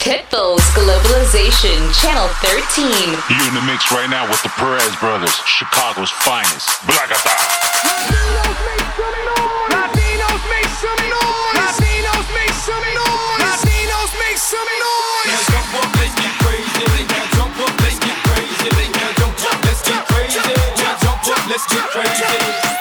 Pitbull's Globalization, Channel 13. You in the mix right now with the Perez brothers, Chicago's finest. Blackata. Latinos make some noise. Latinos make some noise. Latinos make some noise. Latinos make some noise. Jump up, let's get crazy. Jump up, jump up, let's get crazy. Jump up, let's get crazy.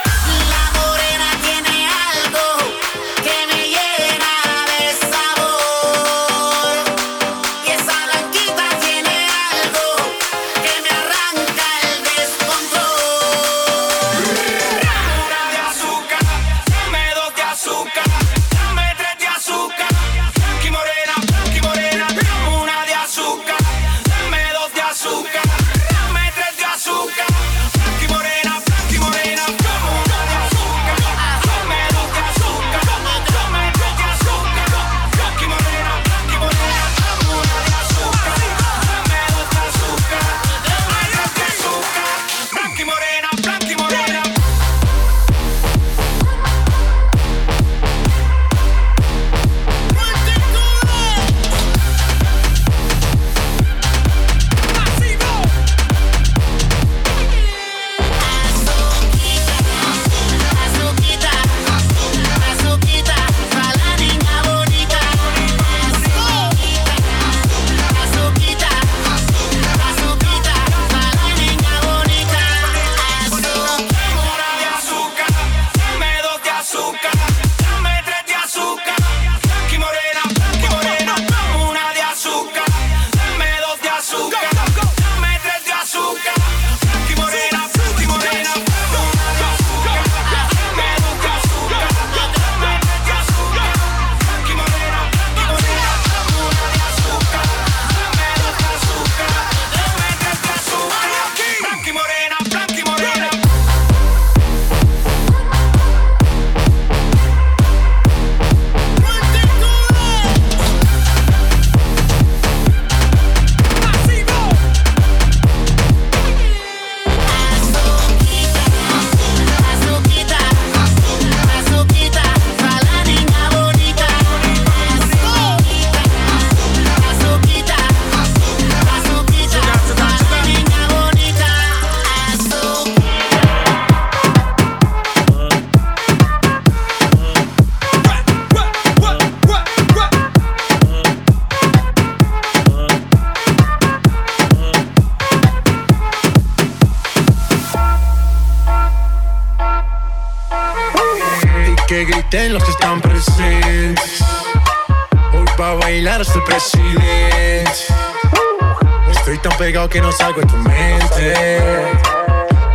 que no salgo en tu mente.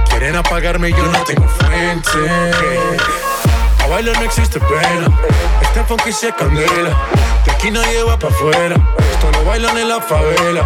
Quieren apagarme y yo no tengo fuente. A bailar no existe pena. Este funky se candela. De aquí nadie va pa' afuera. Esto lo bailan en la favela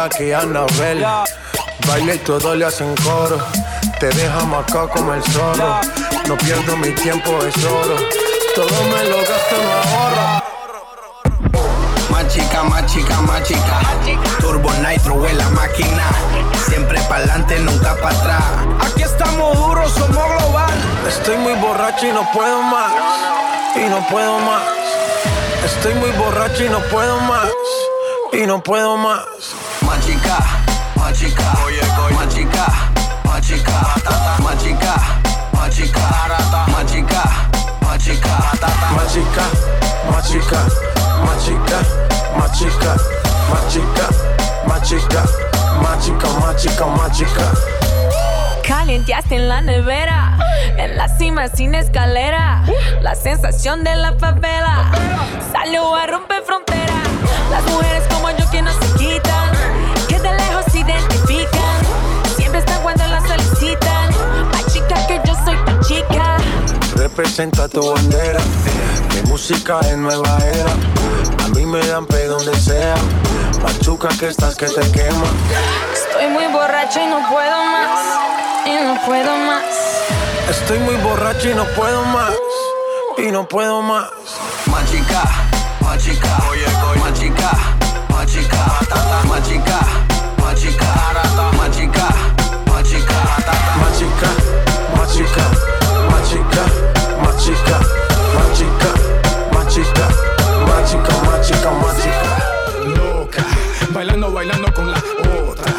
Mala que Annabelle. Baile y todo le hacen coro. Te deja marcado como el zorro. No pierdo mi tiempo, es oro. Todo me lo gasto en ahorro. Más chica, más chica, más chica. Turbo Nitro en la máquina. Siempre pa'lante, nunca para atrás. Aquí estamos duros, somos global. Estoy muy borracho y no puedo más. Y no puedo más. Estoy muy borracho y no puedo más. Y no puedo más. Más chica, más chica. Más chica, más chica. Más chica, más chica. Más chica, más chica. Más chica, más chica, más chica, más chica, más chica, más chica, más chica, más chica, más chica. Calienteaste en la nevera, en la cima sin escalera. La sensación de la favela salió a romper frontera. Las mujeres como yo que no se quitan, que de lejos se identifican. Siempre están cuando las solicitan. Ay, chica, que yo soy tu chica. Representa tu bandera. Mi música es nueva era. A mí me dan pe donde sea. Machuca que estás que te quema. Estoy muy borracho y no puedo más. Y no puedo más. Estoy muy borracho y no puedo más. Y no puedo más. Más chica, más chica. Más chica, más chica. Más chica, más chica. Más chica, más chica. Más chica, más chica, más chica, más chica, más chica, más chica, más chica, más chica, más chica. Loca, bailando, bailando con la otra.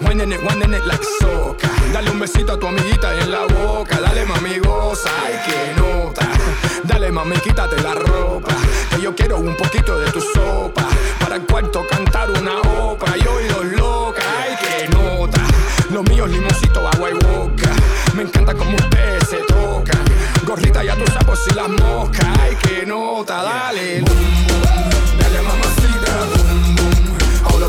Winding it, winding it like soca. Dale un besito a tu amiguita en la boca. Dale mami, goza, ay que nota. Dale mami, quítate la ropa. Yo quiero un poquito de tu sopa. Para el cuarto cantar una ópera. Y oídos loca, ay que nota. Lo mío es limoncito, agua y boca. Me encanta como ustedes se tocan. Gorrita ya tus sapos y las moscas. Ay que nota, dale. Boom, boom. Dale mamacita, boom, boom. All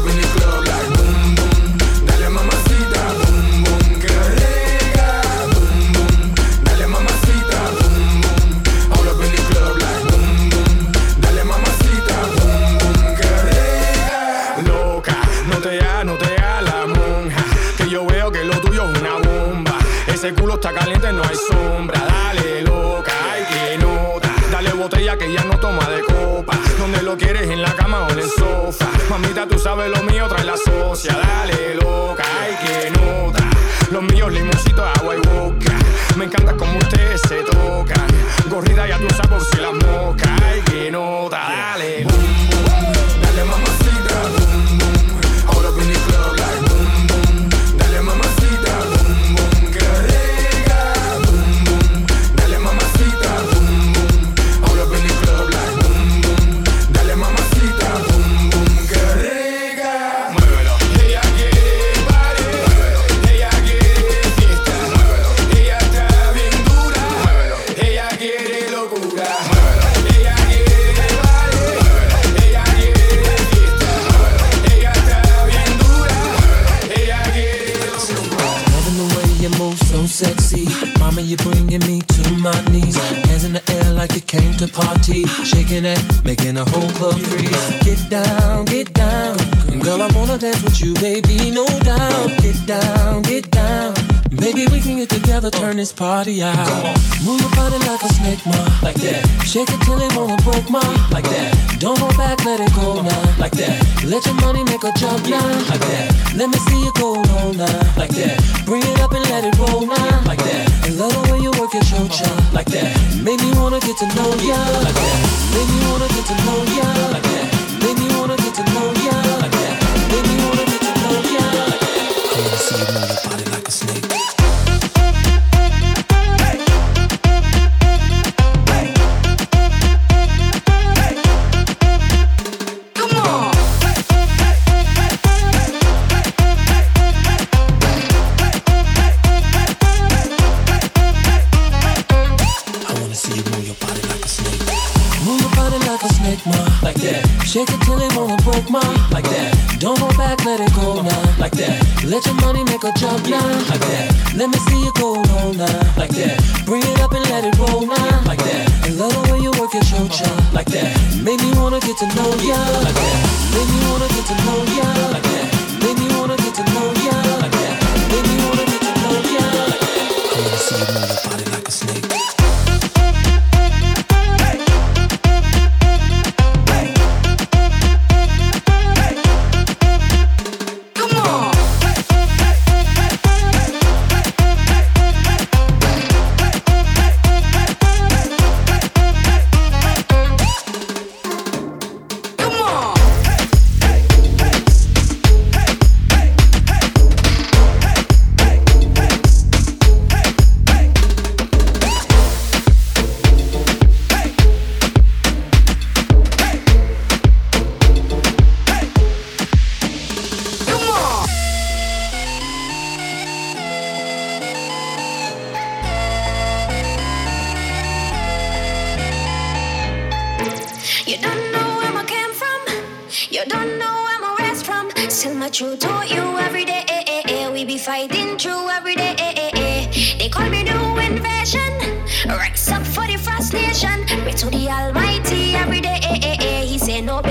Dale, loca, ay que nota. Los míos limoncitos, agua y boca. Me encanta como ustedes se tocan. Gorrida ya tú sabes si las moscas. Ay que nota, dale. Came to party. Shaking it, making a whole club freeze. Get down, get down. Girl, I wanna dance with you, baby, no doubt. Get down, get down. Baby, we can get together, turn this party out. Move your body like a snake, ma, like that. Shake it till it wanna break, ma, like that. Don't hold back, let it go now, like that. Let your money make a jump now, like that. Let me see you go low now, like that. Bring it up and let it roll now, like that. And love the way you work at your chocha, like that. Make me wanna get to know ya, like that. Make me wanna get to know ya, every day. They call me new invasion. Rise up for the frustration. Pray to the Almighty every day. He say no.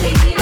Only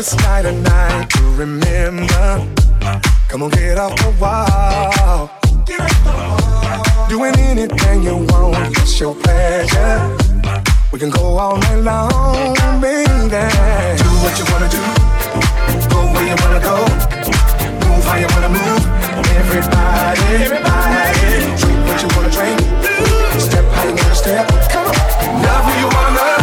this night a night to remember. Come on, get off the wall. Doing anything you want, it's your pleasure. We can go all night long, baby. Do what you wanna do, go where you wanna go, move how you wanna move. Everybody, everybody, drink what you wanna drink, step how you wanna step. Come on, love who you wanna. love.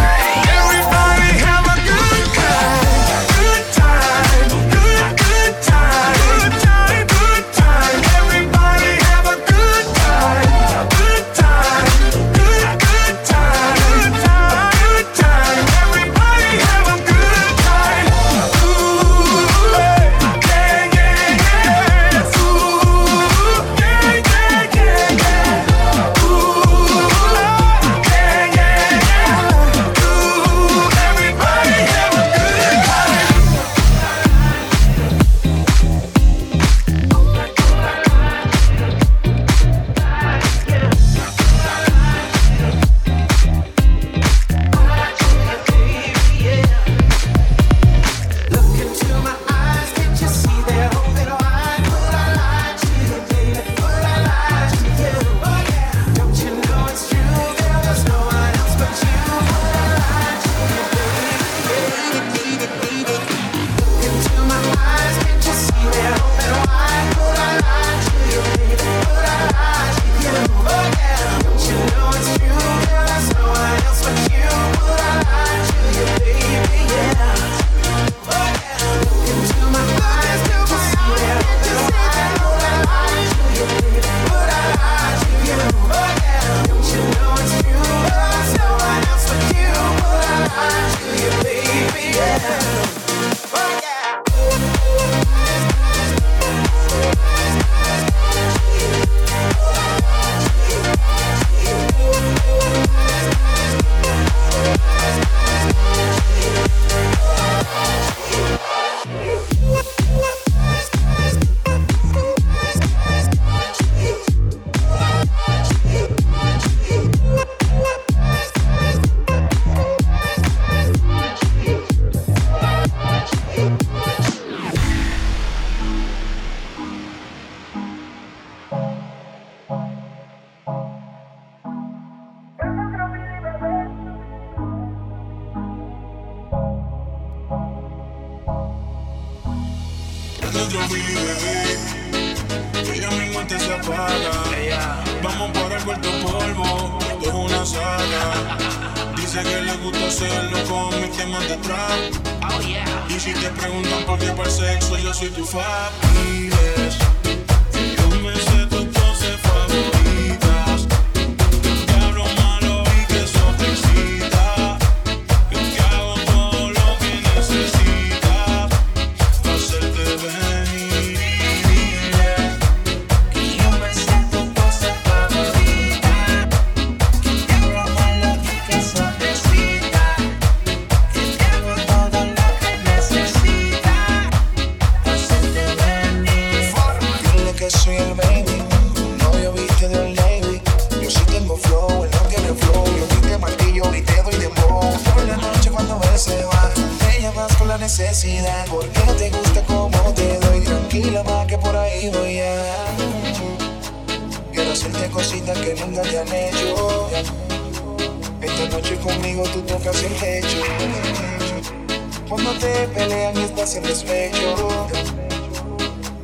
Porque te gusta como te doy, tranquila más que por ahí voy a. Quiero hacerte cositas que nunca te han hecho. Esta noche conmigo tú tocas el techo. Cuando te pelean y estás en despecho.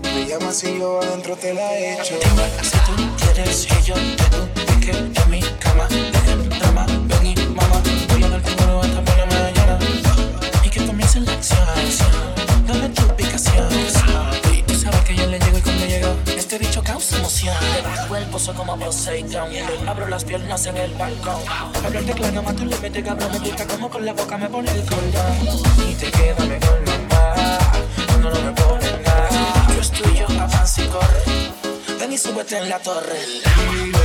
Me llamas y yo adentro te la echo. Si tú quieres y yo te que en mi cama. dame tu ubicación. Y tú sabes que yo le llego y cuando llego, este bicho causa emoción. Le bajo cuerpo soy como Poseidon. Abro las piernas en el balcón. Hablarte claro, más tú le metes cabrón. Me pica como con la boca me pone el cordón. Y te queda mejor mamá, cuando no me ponen nada. Yo estoy yo, avanza y corre. Ven y sube súbete en la torre.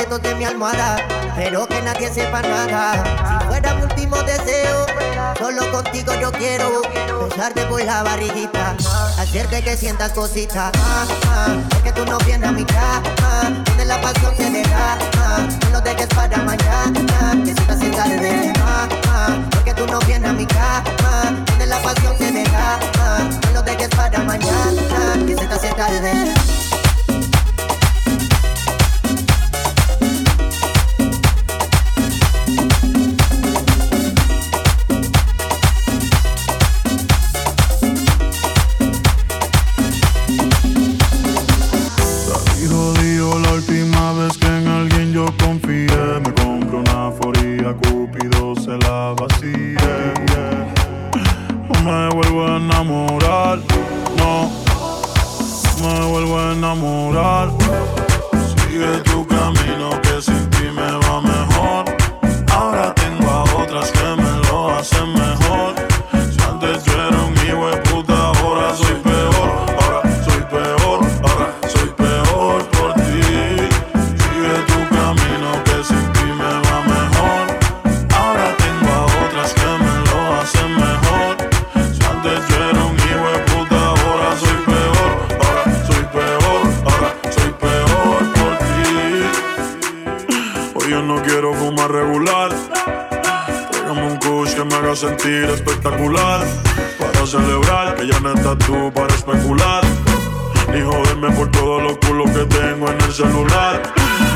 objetos de mi almohada, pero que nadie sepa nada. Si fuera mi último deseo, solo contigo yo quiero besarte por la barriguita, hacerte que sientas cositas. Ah, ah, que tú no vienes a mi casa, donde la pasión se deja, no lo dejes para mañana, que se te tarde. Porque tú no vienes a mi casa, donde la pasión se deja, no lo dejes para mañana, que se te hace tarde.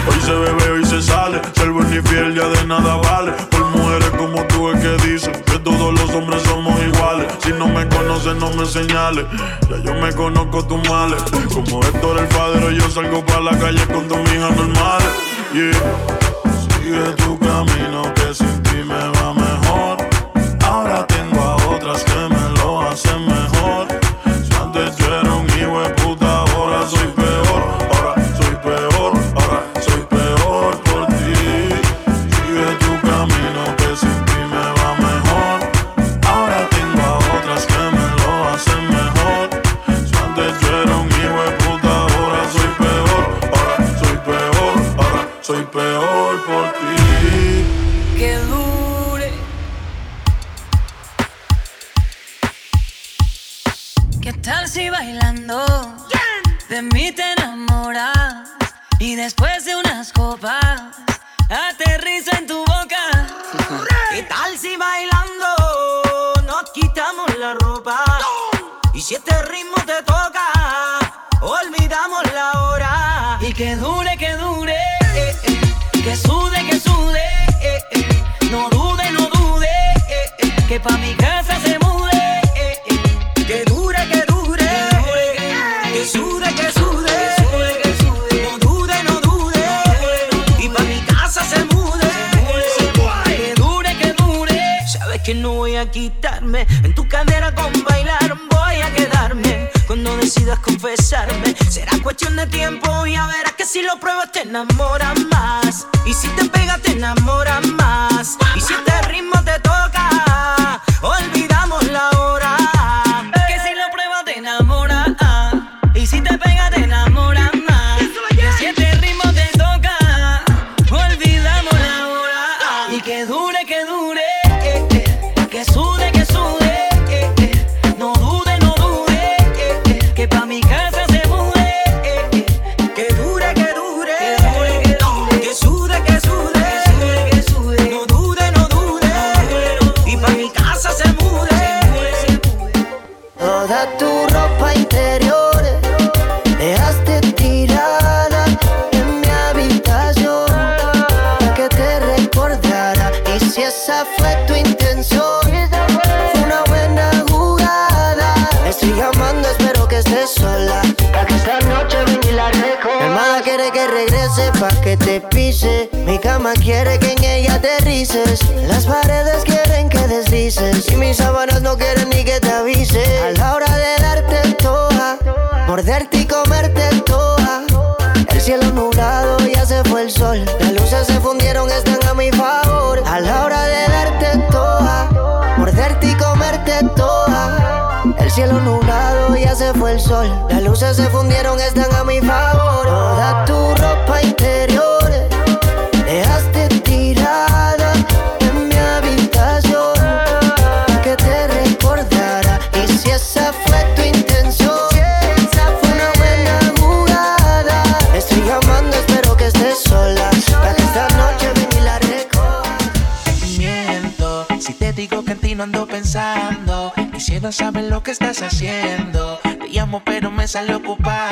Hoy se bebe, hoy se sale. Ser buen y fiel ya de nada vale. Por mujeres como tú es que dicen que todos los hombres somos iguales. Si no me conoces, no me señales. Ya yo me conozco tus males. Como Héctor el padre, yo salgo para la calle con tus hijas normales. Yeah. Sigue tu camino que sin quitarme. En tu cadera con bailar voy a quedarme. Cuando decidas confesarme, será cuestión de tiempo. Y a verás que si lo pruebas te enamoras más. Y si te pegas te enamoras más. Y si este ritmo te toca te avise. A la hora de darte en toa, morderte y comerte en toa. El cielo nublado ya se fue el sol. Las luces se fundieron, están a mi favor. A la hora de darte en toa, morderte y comerte en toa. El cielo nublado ya se fue el sol. Las luces se fundieron, están a mi favor. sabes lo que estás haciendo. Te llamo, pero me sale ocupado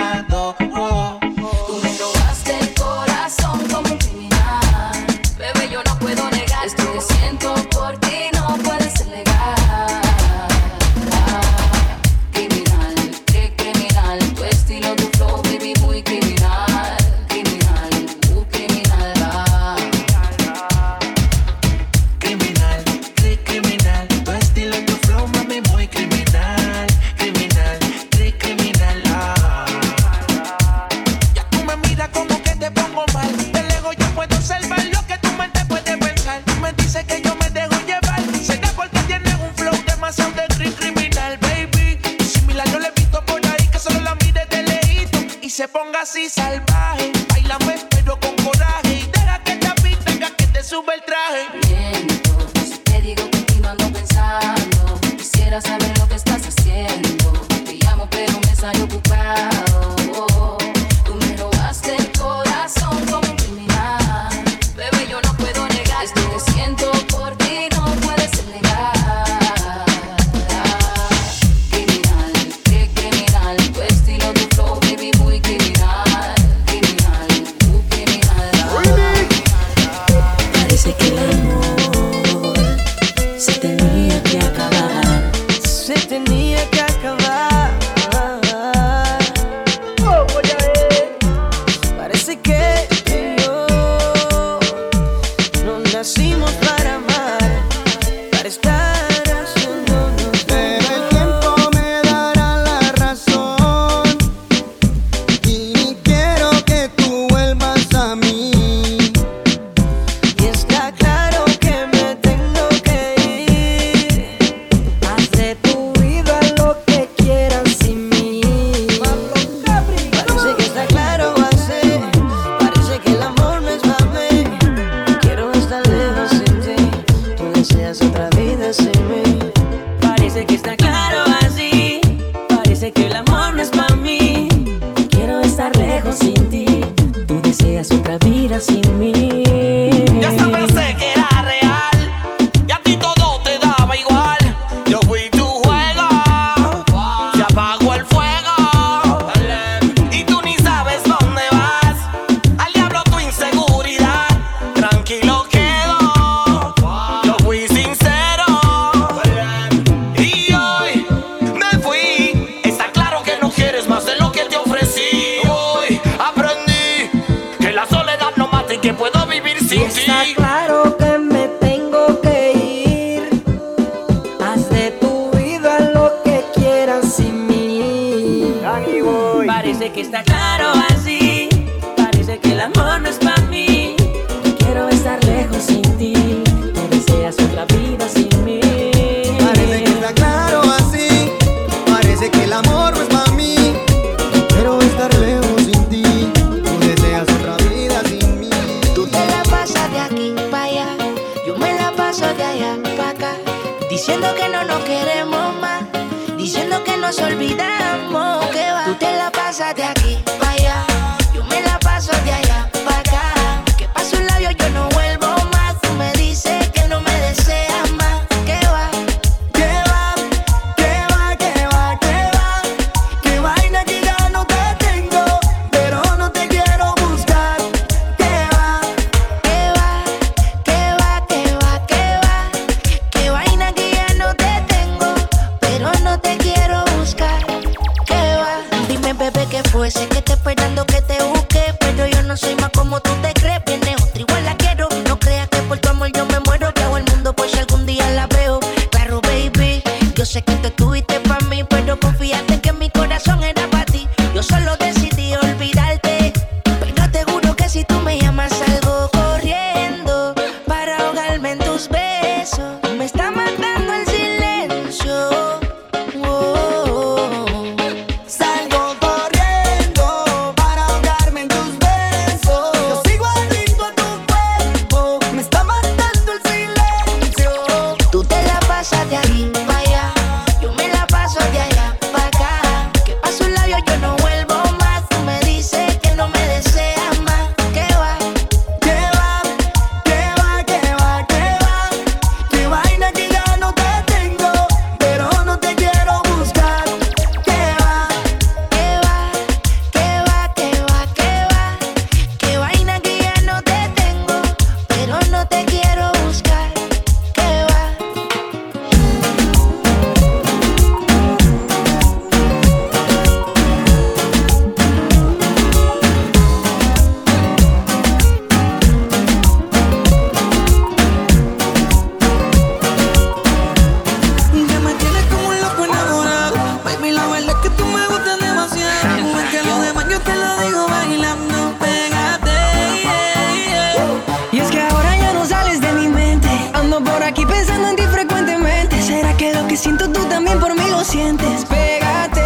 pensando en ti frecuentemente. ¿Será que lo que siento tú también por mí lo sientes? Pégate.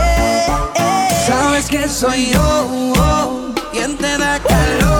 Eh. Sabes que soy yo oh, oh quien te da calor.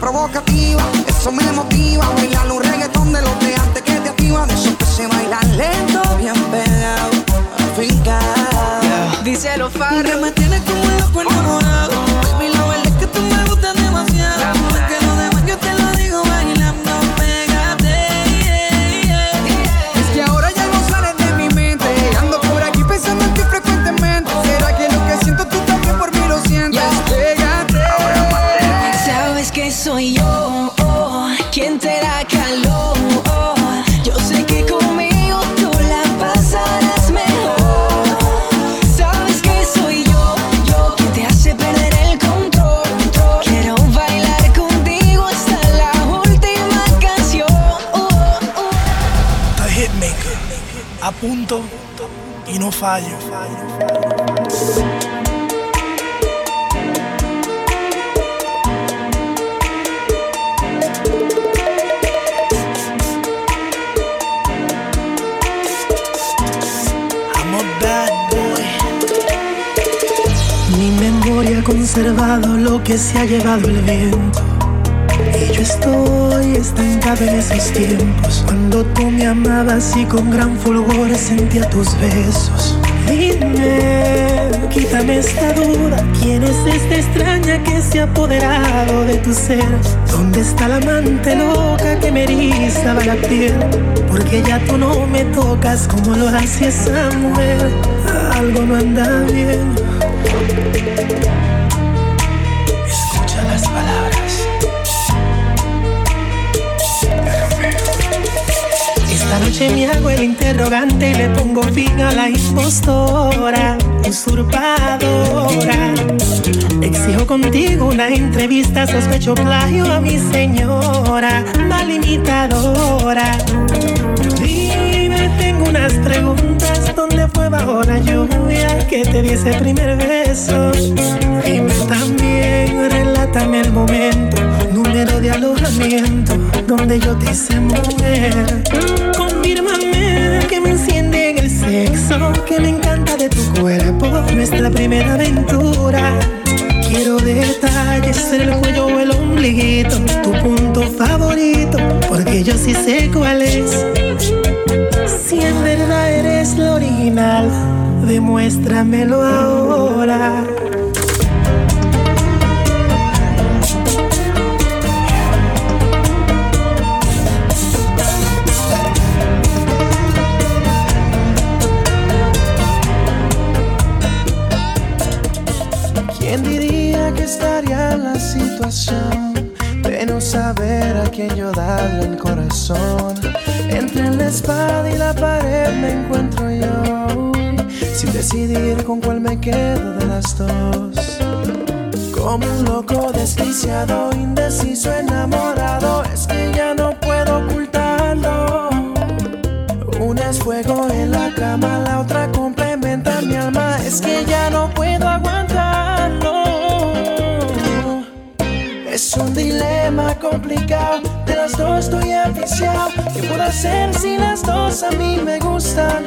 Provocativa, eso me motiva. Bailar un reggaetón de los de antes que te activa. De eso que se baila lento, bien pegado, afincado. Yeah. Dice los faros. me tienes como fallo. Mi memoria ha conservado lo que se ha llevado el viento. Estoy estancado en esos tiempos. Cuando tú me amabas y con gran fulgor sentía tus besos. Dime, quítame esta duda. ¿Quién es esta extraña que se ha apoderado de tu ser? ¿Dónde está la amante loca que me erizaba la piel? Porque ya tú no me tocas como lo hacía esa mujer. Algo no anda bien noche me hago el interrogante y le pongo fin a la impostora, usurpadora. Exijo contigo una entrevista, sospecho plagio a mi señora, mal imitadora. Dime, tengo unas preguntas, ¿dónde fue bajo la lluvia que te di ese primer beso? Dime también, relátame el momento, número de alojamiento, donde yo te hice mujer. Que me enciende en el sexo, que me encanta de tu cuerpo, nuestra primera aventura. Quiero detalles en el cuello o el ombliguito, tu punto favorito, porque yo sí sé cuál es. Si en verdad eres lo original, demuéstramelo ahora. Quién yo darle el corazón? Entre la espada y la pared me encuentro yo, sin decidir con cuál me quedo de las dos. Como un loco desquiciado, indeciso, enamorado, es que Es un dilema complicado, de las dos estoy enviciado. ¿Qué puedo hacer si las dos a mí me gustan?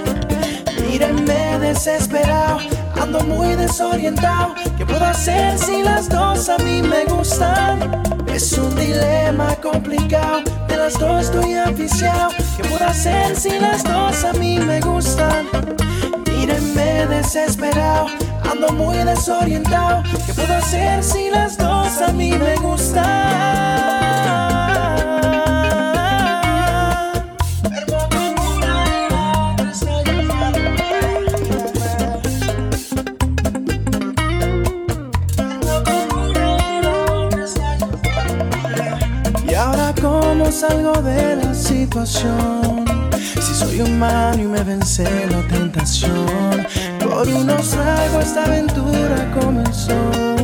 Mírenme desesperado, ando muy desorientado. ¿Qué puedo hacer si las dos a mí me gustan? Es un dilema complicado, de las dos estoy enviciado. ¿Qué puedo hacer si las dos a mí me gustan? Mírenme desesperado, ando muy desorientado. ¿Qué puedo hacer si las dos a mí me gustan? Y ahora cómo salgo de la situación Si soy humano y me vence la tentación. Por unos tragos esta aventura comenzó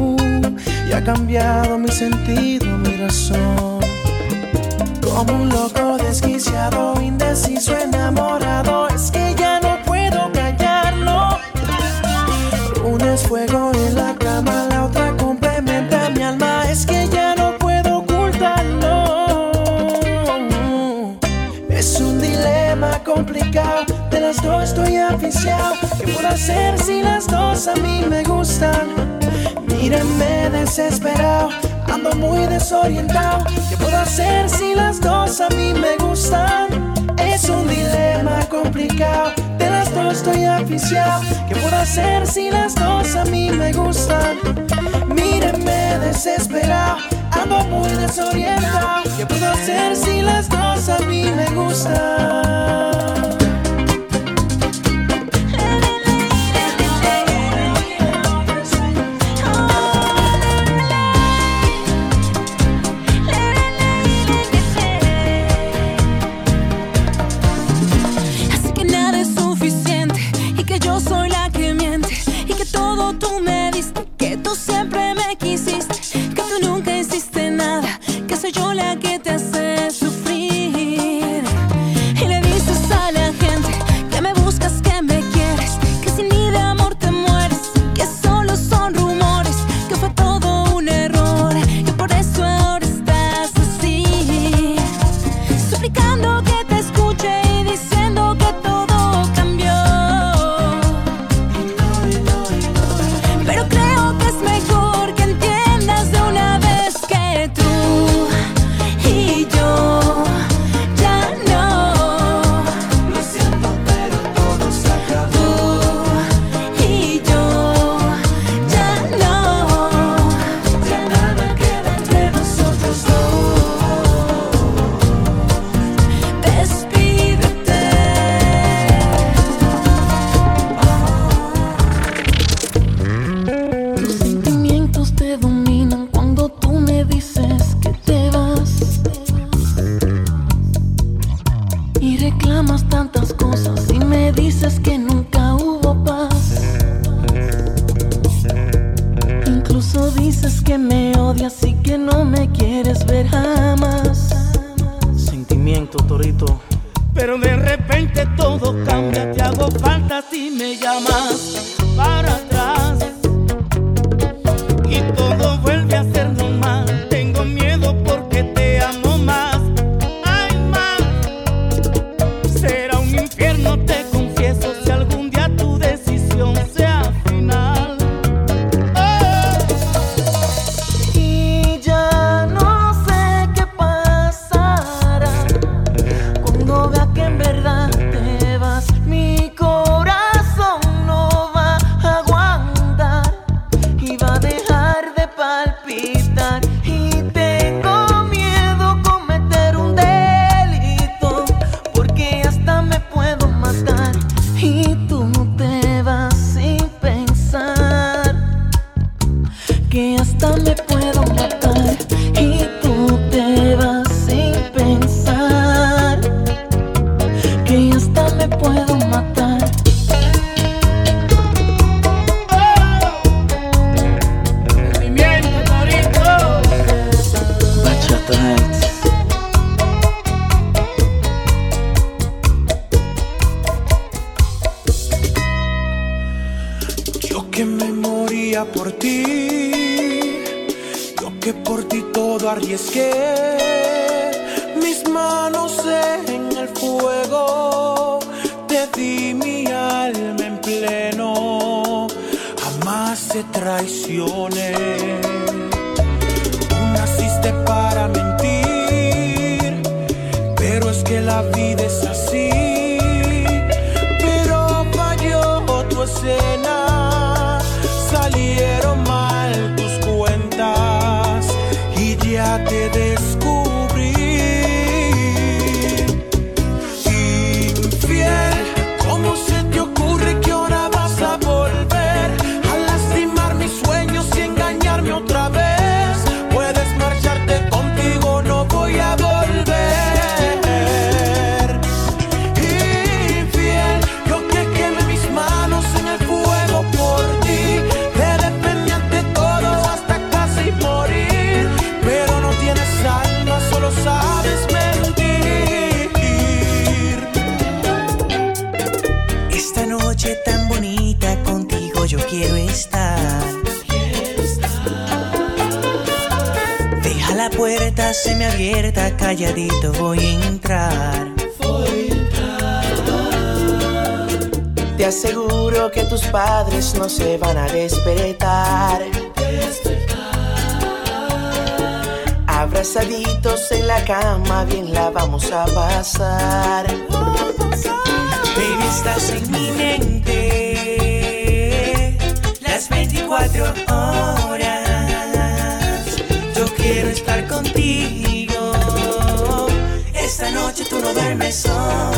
Ha cambiado mi sentido, mi razón. Como un loco desquiciado, indeciso, enamorado Es que ya no puedo callarlo. Una es fuego en la cama, la otra complementa mi alma Es que ya no puedo ocultarlo. Es un dilema complicado, de las dos estoy aficiado ¿Qué puedo hacer si las dos a mí me gustan? Mírenme desesperado, ando muy desorientado ¿Qué puedo hacer si las dos a mí me gustan? Es un dilema complicado, de las dos estoy aficiado ¿Qué puedo hacer si las dos a mí me gustan? Mírenme desesperado, ando muy desorientado ¿Qué puedo hacer si las dos a mí me gustan? Yo que me moría por ti, yo que por ti todo arriesgué, mis manos en el fuego, te di mi alma en pleno, jamás te traicioné. Tú naciste para mentir, pero es que la vida es así, pero falló tu escena. me abierta, calladito voy a entrar. Te aseguro que tus padres no se van a despertar. Abrazaditos en la cama, bien la vamos a pasar. Vamos. Baby, estás en mi mente. Las 24 horas. Yo quiero estar contigo. song.